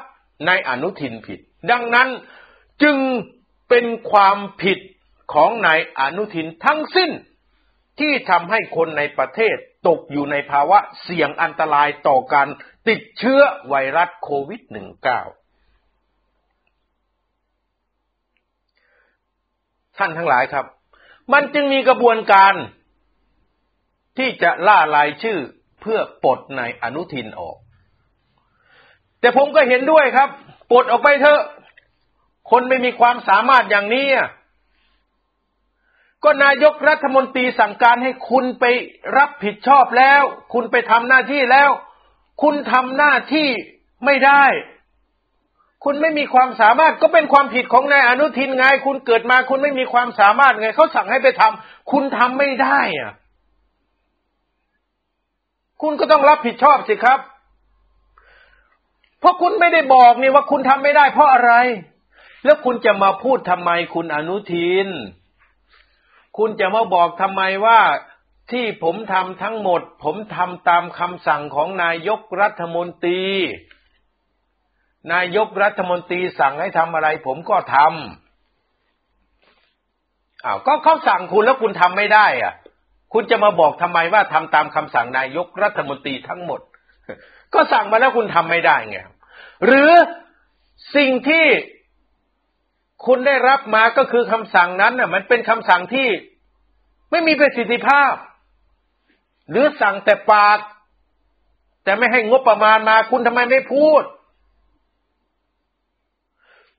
นายอนุทินผิด ดังนั้นจึงเป็นความผิด ของนายอนุทินทั้งสิ้นที่ทำให้คนในประเทศตกอยู่ในภาวะเสี่ยงอันตรายต่อการติดเชื้อไวรัสโควิด -19 ท่านทั้งหลายครับ มันจึงมีกระบวนการ ที่จะล่ารายชื่อเพื่อปลดนายอนุทินออก แต่ผมก็เห็นด้วยครับ ปลดออกไปเถอะ คนไม่มีความสามารถอย่างนี้ ก็นายกรัฐมนตรีสั่งการให้คุณไปรับผิดชอบแล้ว คุณไปทำหน้าที่แล้ว คุณทำหน้าที่ไม่ได้ คุณไม่มีความสามารถก็เป็นความผิดของนายอนุทินไง คุณเกิดมาคุณไม่มีความสามารถไงเขาสั่งให้ไปทำคุณทำไม่ได้อะ คุณก็ต้องรับผิดชอบสิครับ เพราะคุณไม่ได้บอกนี่ว่าคุณทำไม่ได้เพราะอะไร แล้วคุณจะมาพูดทำไมคุณอนุทิน คุณจะมาบอกทำไมว่าที่ผมทำทั้งหมด ผมทำตามคำสั่งของนายกรัฐมนตรี นายกรัฐมนตรีสั่งให้ทำอะไร ผมก็ทำอ้าวก็เขาสั่งคุณแล้วคุณทำไม่ได้ อะ คุณจะมาบอกทำไมว่าทำตามคำสั่งนายกรัฐมนตรีทั้งหมด ก็สั่งมาแล้วคุณทำไม่ได้ไงหรือสิ่งที่ คุณได้รับมาก็คือคำสั่งนั้นน่ะ มันเป็นคำสั่งที่ไม่มีประสิทธิภาพ หรือสั่งแต่ปาก แต่ไม่ให้งบประมาณมา คุณทำไมไม่พูด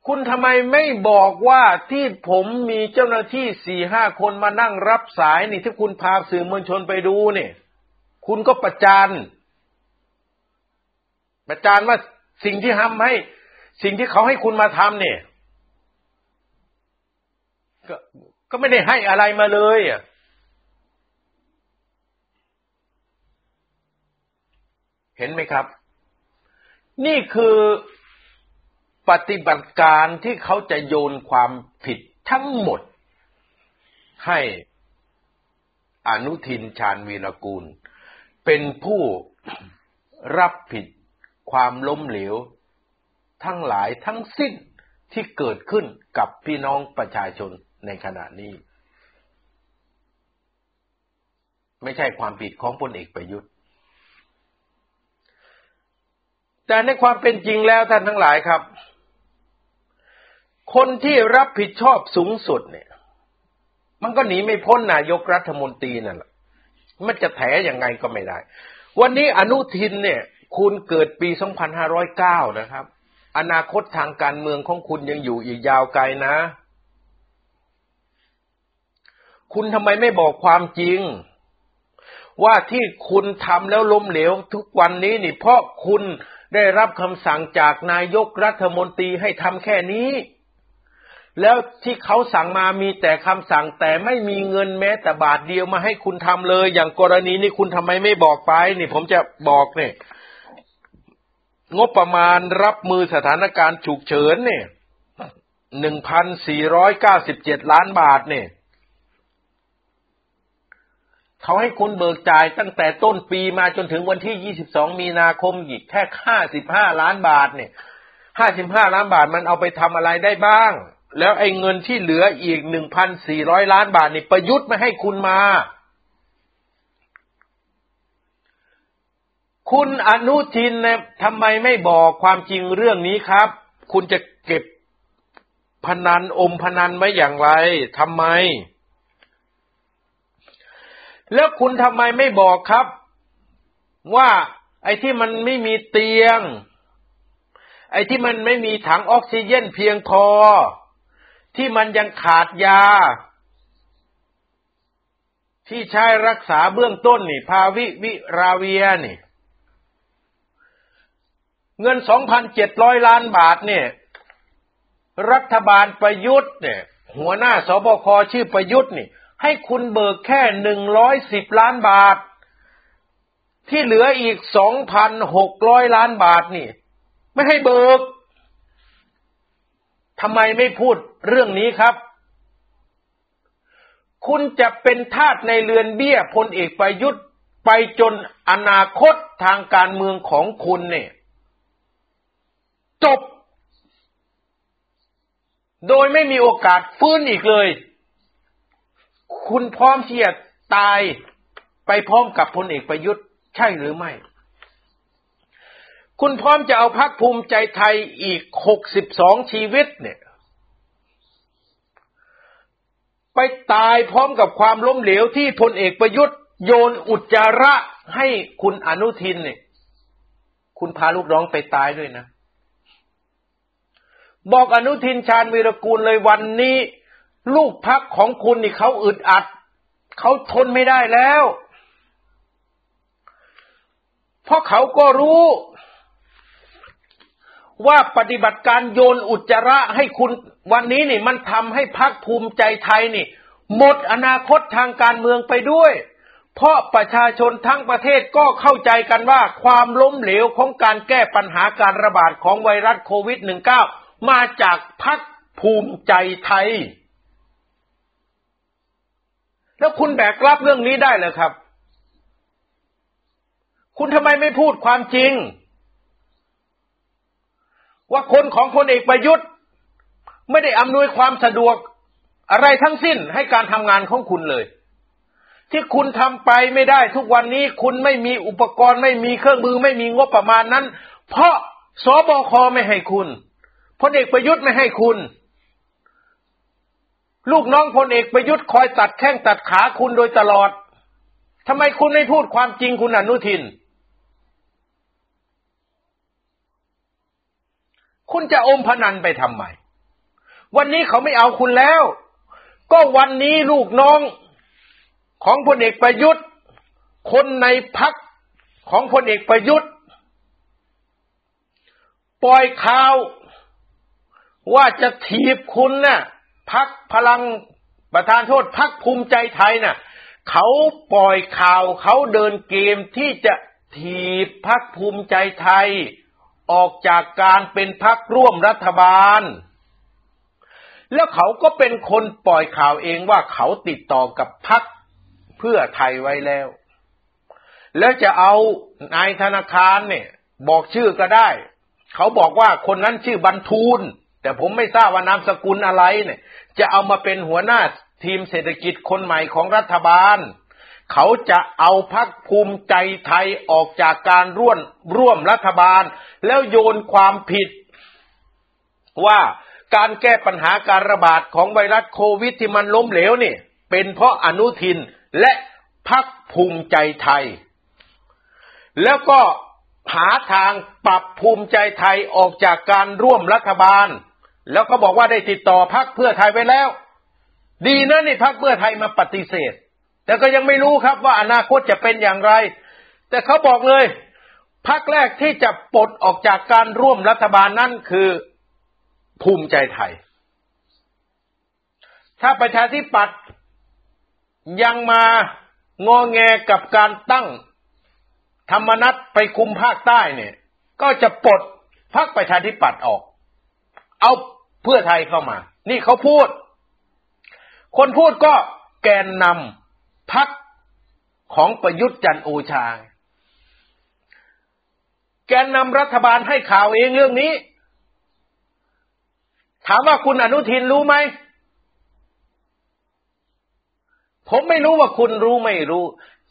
คุณทำไมไม่บอกว่าที่ผมมีเจ้าหน้าที่สี่ห้าคนมานั่งรับสายนี่ที่คุณพาสื่อมวลชนไปดูเนี่ย คุณก็ประจานประจานว่าสิ่งที่ทำให้ สิ่งที่เขาให้คุณมาทำเนี่ย ก็ก็ไม่ได้ให้อะไรมาเลยอะเห็นไหมครับ นี่คือปฏิบัติการที่เขาจะโยนความผิดทั้งหมด ให้อนุทินชาญวีรกูล เป็นผู้รับผิดความล้มเหลว ทั้งหลายทั้งสิ้นที่เกิดขึ้นกับพี่น้องประชาชนในขณะนี้ ไม่ใช่ความผิดของพลเอกประยุทธ์ แต่ในความเป็นจริงแล้วท่านทั้งหลายครับ คนที่รับผิดชอบสูงสุดเนี่ย มันก็หนีไม่พ้นนายกรัฐมนตรีนั่นแหละมันจะแถยังไงก็ไม่ได้ วันนี้อนุทินเนี่ย คุณเกิดปี 2509 นะครับ อนาคตทางการเมืองของคุณยังอยู่อีกยาวไกลนะ คุณทำไมไม่บอกความจริง ว่าที่คุณทำแล้วล้มเหลวทุกวันนี้นี่ เพราะคุณได้รับคำสั่งจากนายกรัฐมนตรีให้ทำแค่นี้ แล้วที่เขาสั่งมามีแต่คำสั่งแต่ไม่มีเงินแม้แต่บาทเดียวมาให้คุณทำเลย อย่างกรณีนี้คุณทำไมไม่บอกไป นี่ผมจะบอกเนี่ยงบประมาณรับมือสถานการณ์ฉุกเฉินเนี่ยหนึ่งพันสี่ร้อยเก้าสิบเจ็ดล้านบาทเนี่ย เขาให้คุณเบิกจ่ายตั้งแต่ต้นปีมาจนถึงวันที่ 22 มีนาคมอีกแค่ 55 ล้านบาทเนี่ย 55 ล้านบาทมันเอาไปทำอะไรได้บ้าง แล้วไอ้เงินที่เหลืออีก 1,400 ล้านบาทนี่ประยุทธ์ไม่ให้คุณมา คุณอนุทินเนี่ยทำไมไม่บอกความจริงเรื่องนี้ครับ คุณจะเก็บพนันอมพนันไว้อย่างไรทำไม แล้วคุณทำไมไม่บอกครับ ว่าไอ้ที่มันไม่มีเตียง ไอ้ที่มันไม่มีถังออกซิเจนเพียงพอ ที่มันยังขาดยา ที่ใช้รักษาเบื้องต้นนี่ พาวิวิราเวียนี่ เงินสองพันเจ็ดร้อยล้านบาทเนี่ย รัฐบาลประยุทธ์เนี่ย หัวหน้าสบคชื่อประยุทธ์นี่ ให้คุณเบิกแค่หนึ่งร้อยสิบล้านบาท ที่เหลืออีกสองพันหกร้อยล้านบาทนี่ ไม่ให้เบิกทำไมไม่พูดเรื่องนี้ครับ คุณจะเป็นทาสในเรือนเบี้ยพลเอกประยุทธ์ไปจนอนาคตทางการเมืองของคุณเนี่ย จบ โดยไม่มีโอกาสฟื้นอีกเลย คุณพร้อมที่จะตายไปพร้อมกับพลเอกประยุทธ์ ใช่หรือไม่ คุณพร้อมจะเอาพักภูมิใจไทยอีกหกสิบสองชีวิตเนี่ย ไปตายพร้อมกับความล้มเหลวที่พลเอกประยุทธ์ โยนอุจจาระให้คุณอนุทินเนี่ย คุณพาลูกน้องไปตายด้วยนะ บอกอนุทินชาญวีรกูลเลยวันนี้ ลูกพักของคุณนี่เขาอึดอัด เขาทนไม่ได้แล้ว เพราะเขาก็รู้ ว่าปฏิบัติการโยนอุจจาระให้คุณวันนี้นี่ มันทำให้พักภูมิใจไทยนี่ หมดอนาคตทางการเมืองไปด้วย เพราะประชาชนทั้งประเทศก็เข้าใจกันว่าความล้มเหลวของการแก้ปัญหาการระบาดของไวรัสโควิด -19 มาจากพักภูมิใจไทย แล้วคุณแบกรับเรื่องนี้ได้เลยครับ คุณทำไมไม่พูดความจริง ว่าคนของพลเอกประยุทธ์ ไม่ได้อำนวยความสะดวกอะไรทั้งสิ้นให้การทำงานของคุณเลย ที่คุณทำไปไม่ได้ทุกวันนี้คุณไม่มีอุปกรณ์ไม่มีเครื่องมือไม่มีงบประมาณนั้น เพราะสบคไม่ให้คุณพลเอกประยุทธ์ไม่ให้คุณ ลูกน้องพลเอกประยุทธ์คอยตัดแข้งตัดขาคุณโดยตลอดทำไมคุณไม่พูดความจริงคุณอนุทิน คุณจะอมพนันไปทำไม วันนี้เขาไม่เอาคุณแล้ว ก็วันนี้ลูกน้องของพลเอกประยุทธ์ คนในพักของพลเอกประยุทธ์ ปล่อยข่าว ว่าจะถีบคุณนะ่ะ พักพลังประธานโทษพักภูมิใจไทยนะ่ะเขาปล่อยข่าวเขาเดินเกมที่จะถีบพักภูมิใจไทย ออกจากการเป็นพักร่วมรัฐบาล แล้วเขาก็เป็นคนปล่อยข่าวเองว่าเขาติดต่อกับพักเพื่อไทยไว้แล้ว แล้วจะเอานายธนาคารเนี่ย บอกชื่อก็ได้ เขาบอกว่าคนนั้นชื่อบรรทูล แต่ผมไม่ทราบว่านามสกุลอะไรเนี่ย จะเอามาเป็นหัวหน้าทีมเศรษฐกิจคนใหม่ของรัฐบาล เขาจะเอาพักภูมิใจไทยออกจากการร่วมร่วมรัฐบาล แล้วโยนความผิด ว่าการแก้ปัญหาการระบาดของไวรัสโควิดที่มันล้มเหลวนี่ เป็นเพราะอนุทินและพักภูมิใจไทย แล้วก็หาทางปรับภูมิใจไทยออกจากการร่วมรัฐบาล แล้วก็บอกว่าได้ติดต่อพักเพื่อไทยไปแล้ว ดีนะนี่พักเพื่อไทยมาปฏิเสธ แต่ก็ยังไม่รู้ครับว่าอนาคตจะเป็นอย่างไร แต่เขาบอกเลยพักแรกที่จะปลดออกจากการร่วมรัฐบาลนั้นคือภูมิใจไทย ถ้าประชาธิปัตย์ยังมางอแงกับการตั้งธรรมนัตไปคุมภาคใต้เนี่ย ก็จะปลดพักประชาธิปัตย์ออก เอา เพื่อไทยเข้ามา นี่เขาพูด คนพูดก็แกนนำพักของประยุทธ์จันโอชา แกนนำรัฐบาลให้ข่าวเองเรื่องนี้ ถามว่าคุณอนุทินรู้ไหม ผมไม่รู้ว่าคุณรู้ไม่รู้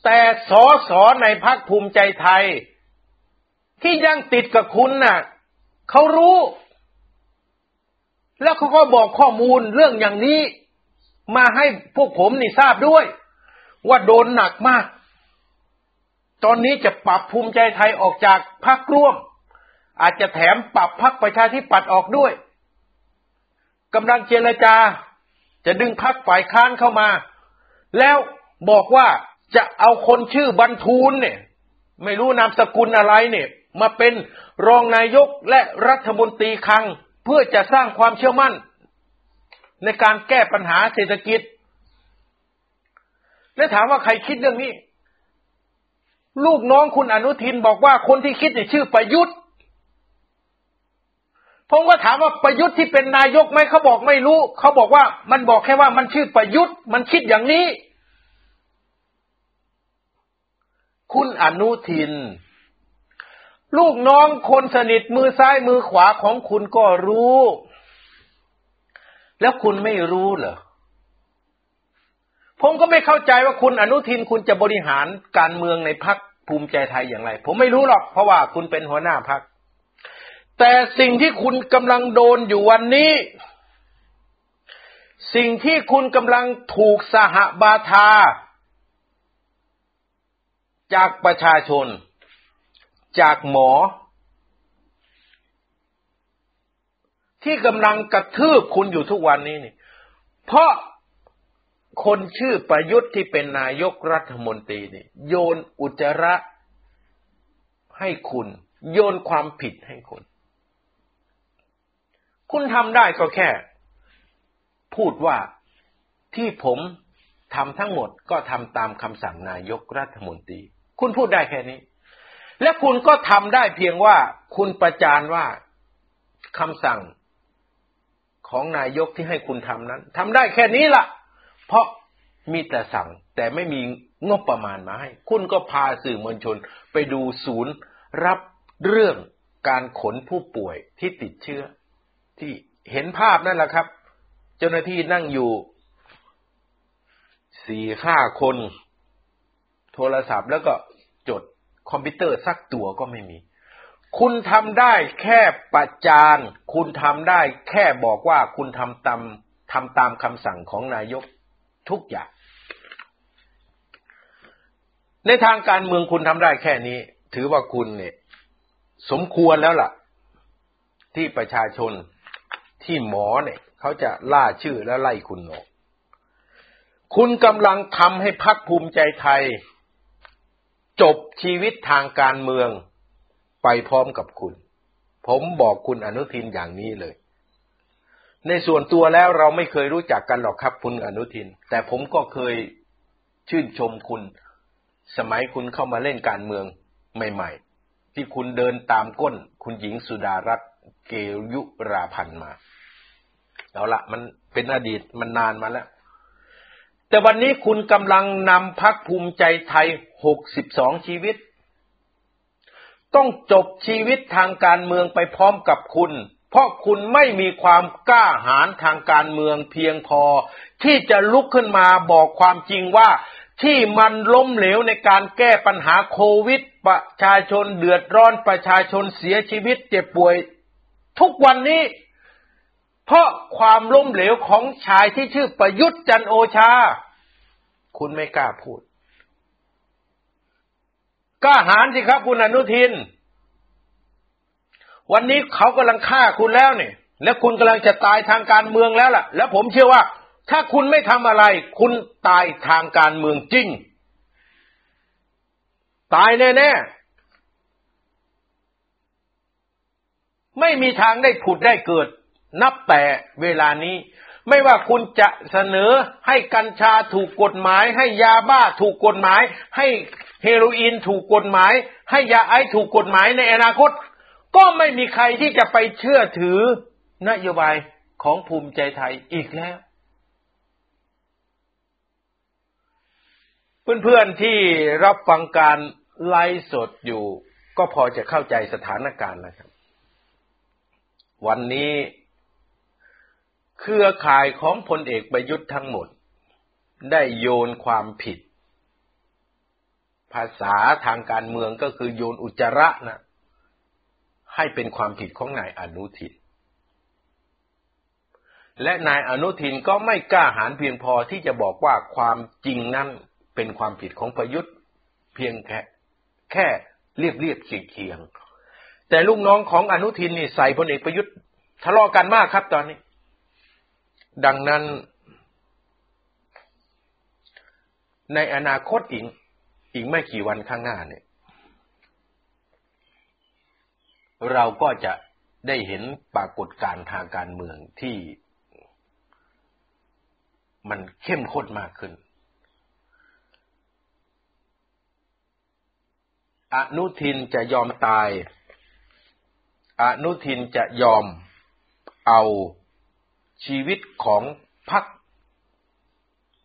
แต่สอสอในพักภูมิใจไทย ที่ยังติดกับคุณน่ะ เขารู้ แล้วเขาก็บอกข้อมูลเรื่องอย่างนี้ มาให้พวกผมนี่ทราบด้วย ว่าโดนหนักมาก ตอนนี้จะปรับภูมิใจไทยออกจากพรรคร่วม อาจจะแถมปรับพรรคประชาธิปัตย์ออกด้วยกำลังเจรจา จะดึงพรรคฝ่ายค้านเข้ามา แล้วบอกว่าจะเอาคนชื่อบรรทูลเนี่ย ไม่รู้นามสกุลอะไรเนี่ย มาเป็นรองนายกและรัฐมนตรีคลัง เพื่อจะสร้างความเชื่อมั่น ในการแก้ปัญหาเศรษฐกิจ และถามว่าใครคิดเรื่องนี้ ลูกน้องคุณอนุทินบอกว่าคนที่คิดเนี่ยชื่อประยุทธ์ผมก็ถามว่าประยุทธ์ที่เป็นนายกไหมเขาบอกไม่รู้ เขาบอกว่ามันบอกแค่ว่ามันชื่อประยุทธ์ มันคิดอย่างนี้ คุณอนุทิน ลูกน้องคนสนิทมือซ้ายมือขวาของคุณก็รู้ แล้วคุณไม่รู้เหรอ ผมก็ไม่เข้าใจว่าคุณอนุทินคุณจะบริหารการเมืองในพักภูมิใจไทยอย่างไร ผมไม่รู้หรอก เพราะว่าคุณเป็นหัวหน้าพัก แต่สิ่งที่คุณกำลังโดนอยู่วันนี้ สิ่งที่คุณกำลังถูกสหบาทา จากประชาชน จากหมอ ที่กำลังกระทืบคุณอยู่ทุกวันนี้นี่ เพราะคนชื่อประยุทธ์ที่เป็นนายกรัฐมนตรีนี่ โยนอุจจาระให้คุณ โยนความผิดให้คุณ คุณทำได้ก็แค่ พูดว่าที่ผมทำทั้งหมดก็ทำตามคำสั่งนายกรัฐมนตรี คุณพูดได้แค่นี้ และคุณก็ทำได้เพียงว่าคุณประจานว่าคำสั่งของนายกที่ให้คุณทำนั้นทำได้แค่นี้ละ่ะ เพราะมีแต่สั่งแต่ไม่มีงบประมาณมาให้ คุณก็พาสื่อมวลชนไปดูศูนย์รับเรื่องการขนผู้ป่วยที่ติดเชื้อ ที่เห็นภาพนั่นแหละครับ เจ้าหน้าที่นั่งอยู่สี่ห้าคน โทรศัพท์แล้วก็จด คอมพิวเตอร์สักตัวก็ไม่มี คุณทำได้แค่ประจาน คุณทำได้แค่บอกว่าคุณทำตามทำตามคำสั่งของนายกทุกอย่าง ในทางการเมืองคุณทำได้แค่นี้ ถือว่าคุณเนี่ย สมควรแล้วล่ะ ที่ประชาชนที่หมอเนี่ย เขาจะล่าชื่อและไล่คุณออกคุณกำลังทำให้พักภูมิใจไทย จบชีวิตทางการเมืองไปพร้อมกับคุณ ผมบอกคุณอนุทินอย่างนี้เลย ในส่วนตัวแล้วเราไม่เคยรู้จักกันหรอกครับคุณอนุทิน แต่ผมก็เคยชื่นชมคุณ สมัยคุณเข้ามาเล่นการเมืองใหม่ ๆ ที่คุณเดินตามก้น คุณหญิงสุดารัตน์เกยุราพันธ์มา เอาละมันเป็นอดีตมันนานมาแล้ว แต่วันนี้คุณกำลังนำพักภูมิใจไทยหกสิบสองชีวิต ต้องจบชีวิตทางการเมืองไปพร้อมกับคุณ เพราะคุณไม่มีความกล้าหาญทางการเมืองเพียงพอ ที่จะลุกขึ้นมาบอกความจริงว่าที่มันล้มเหลวในการแก้ปัญหาโควิด ประชาชนเดือดร้อนประชาชนเสียชีวิตเจ็บป่วย ทุกวันนี้ เพราะความล้มเหลวของชายที่ชื่อประยุทธ์จันโอชา คุณไม่กล้าพูดกล้าหาญสิครับคุณอนุทิน วันนี้เขากำลังฆ่าคุณแล้วเนี่ย และคุณกำลังจะตายทางการเมืองแล้วล่ะ แล้วผมเชื่อว่า ถ้าคุณไม่ทำอะไร คุณตายทางการเมืองจริง ตายแน่ๆ ไม่มีทางได้ผุดได้เกิด นับแต่เวลานี้ ไม่ว่าคุณจะเสนอให้กัญชาถูกกฎหมาย ให้ยาบ้าถูกกฎหมาย ให้เฮโรอีนถูกกฎหมาย ให้ยาไอซ์ถูกกฎหมายในอนาคต ก็ไม่มีใครที่จะไปเชื่อถือนโยบายของภูมิใจไทยอีกแล้ว เพื่อนๆที่รับฟังการไลฟ์สดอยู่ ก็พอจะเข้าใจสถานการณ์นะครับ วันนี้ เครือข่ายของพลเอกประยุทธ์ทั้งหมด ได้โยนความผิด ภาษาทางการเมืองก็คือโยนอุจจาระนะให้เป็นความผิดของนายอนุทิน และนายอนุทินก็ไม่กล้าหาญเพียงพอที่จะบอกว่าความจริงนั้นเป็นความผิดของประยุทธ์เพียงแค่แค่เรียบเรียบเคียงเคียงแต่ลูกน้องของอนุทินนี่ใส่พลเอกประยุทธ์ทะเลาะกันมากครับตอนนี้ ดังนั้น ในอนาคตอีกอีกไม่กี่วันข้างหน้าเนี่ย เราก็จะได้เห็นปรากฏการณ์ทางการเมืองที่มันเข้มข้นมากขึ้น อนุทินจะยอมตาย อนุทินจะยอมเอา ชีวิตของพรรค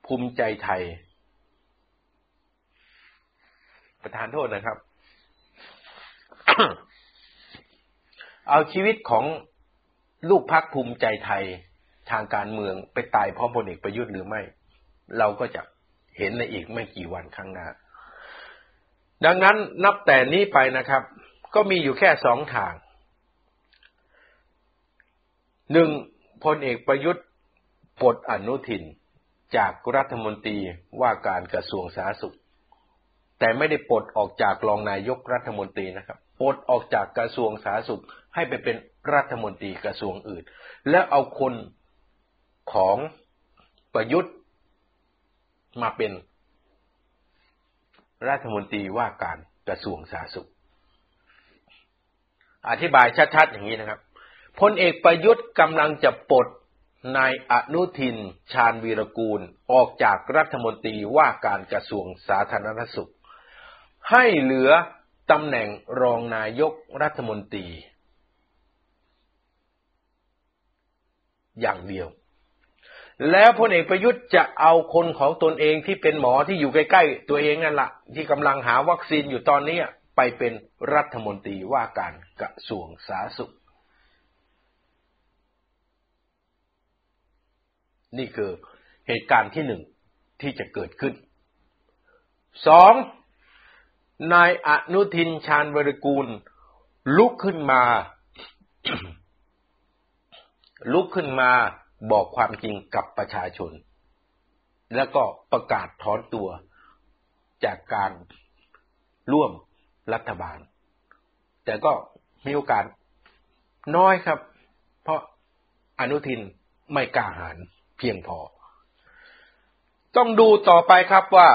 ภูมิใจไทย ประธานโทษนะครับ เอาชีวิตของลูกพรรคภูมิใจไทยทางการเมืองไปตายเพราะพลเอกประยุทธ์หรือไม่ เราก็จะเห็นในอีกไม่กี่วันข้างหน้า ดังนั้นนับแต่นี้ไปนะครับ ก็มีอยู่แค่สองทางหนึ่ง พลเอกประยุทธ์ปลดอนุทินจากรัฐมนตรีว่าการกระทรวงสาธารณสุข แต่ไม่ได้ปลดออกจากรองนายกรัฐมนตรีนะครับปลดออกจากกระทรวงสาธารณสุข ให้ไปเป็นรัฐมนตรีกระทรวงอื่น แล้วเอาคนของประยุทธ์มาเป็นรัฐมนตรีว่าการกระทรวงสาธารณสุข อธิบายชัดๆอย่างนี้นะครับ พลเอกประยุทธ์กำลังจะปลดนายอนุทิน ชาญวีรกูล ออกจากรัฐมนตรีว่าการกระทรวงสาธารณสุข ให้เหลือตำแหน่งรองนายกรัฐมนตรี อย่างเดียว แล้วพลเอกประยุทธ์จะเอาคนของตนเองที่เป็นหมอที่อยู่ใกล้ๆ ตัวเองนั่นแหละที่กำลังหาวัคซีนอยู่ตอนนี้ไปไปเป็นรัฐมนตรีว่าการกระทรวงสาธารณสุข นี่คือเหตุการณ์ที่หนึ่งที่จะเกิดขึ้นสองนายอนุทินชาญวรกูล ลุกขึ้นมา ลุกขึ้นมาบอกความจริงกับประชาชน แล้วก็ประกาศถอนตัวจากการร่วมรัฐบาล แต่ก็มีโอกาสน้อยครับ เพราะอนุทินไม่กล้าหาญ เพียงพอ ต้องดูต่อไปครับว่า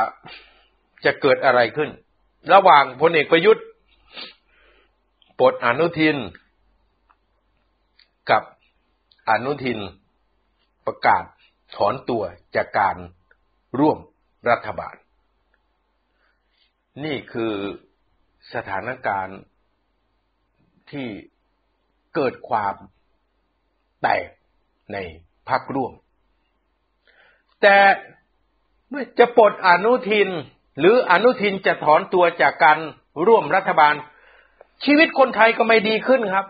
จะเกิดอะไรขึ้น ระหว่างพลเอกประยุทธ์ปลดอนุทิน กับอนุทินประกาศถอนตัวจากการร่วมรัฐบาล นี่คือสถานการณ์ที่เกิดความแตกในพักร่วม แต่เมื่อจะปลดอนุทิน หรืออนุทินจะถอนตัวจากการร่วมรัฐบาล ชีวิตคนไทยก็ไม่ดีขึ้นครับ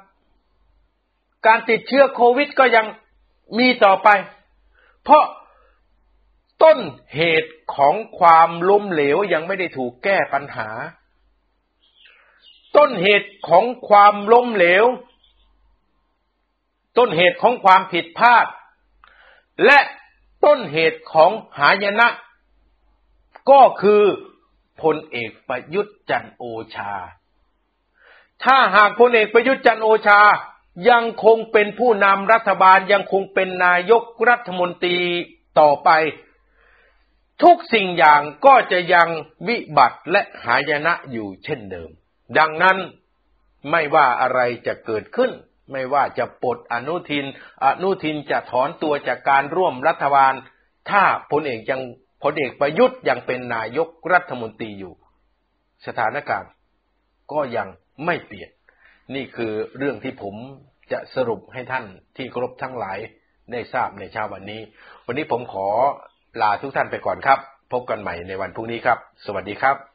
การติดเชื้อโควิดก็ยังมีต่อไป เพราะต้นเหตุของความล้มเหลวยังไม่ได้ถูกแก้ปัญหา ต้นเหตุของความล้มเหลว ต้นเหตุของความผิดพลาด และ ต้นเหตุของหายนะ ก็คือพลเอกประยุทธ์จันโอชา ถ้าหากพลเอกประยุทธ์จันโอชายังคงเป็นผู้นำรัฐบาลยังคงเป็นนายกรัฐมนตรีต่อไป ทุกสิ่งอย่างก็จะยังวิบัติและหายนะอยู่เช่นเดิม ดังนั้นไม่ว่าอะไรจะเกิดขึ้น ไม่ว่าจะปลดอนุทิน อนุทินจะถอนตัวจากการร่วมรัฐบาล ถ้าพลเอกยังพลเอกประยุทธ์ยังเป็นนายกรัฐมนตรีอยู่ สถานการณ์ก็ยังไม่เปลี่ยน นี่คือเรื่องที่ผมจะสรุปให้ท่านที่ครพทั้งหลายได้ทราบในเช้าวันนี้ วันนี้ผมขอลาทุกท่านไปก่อนครับ พบกันใหม่ในวันพรุ่งนี้ครับ สวัสดีครับ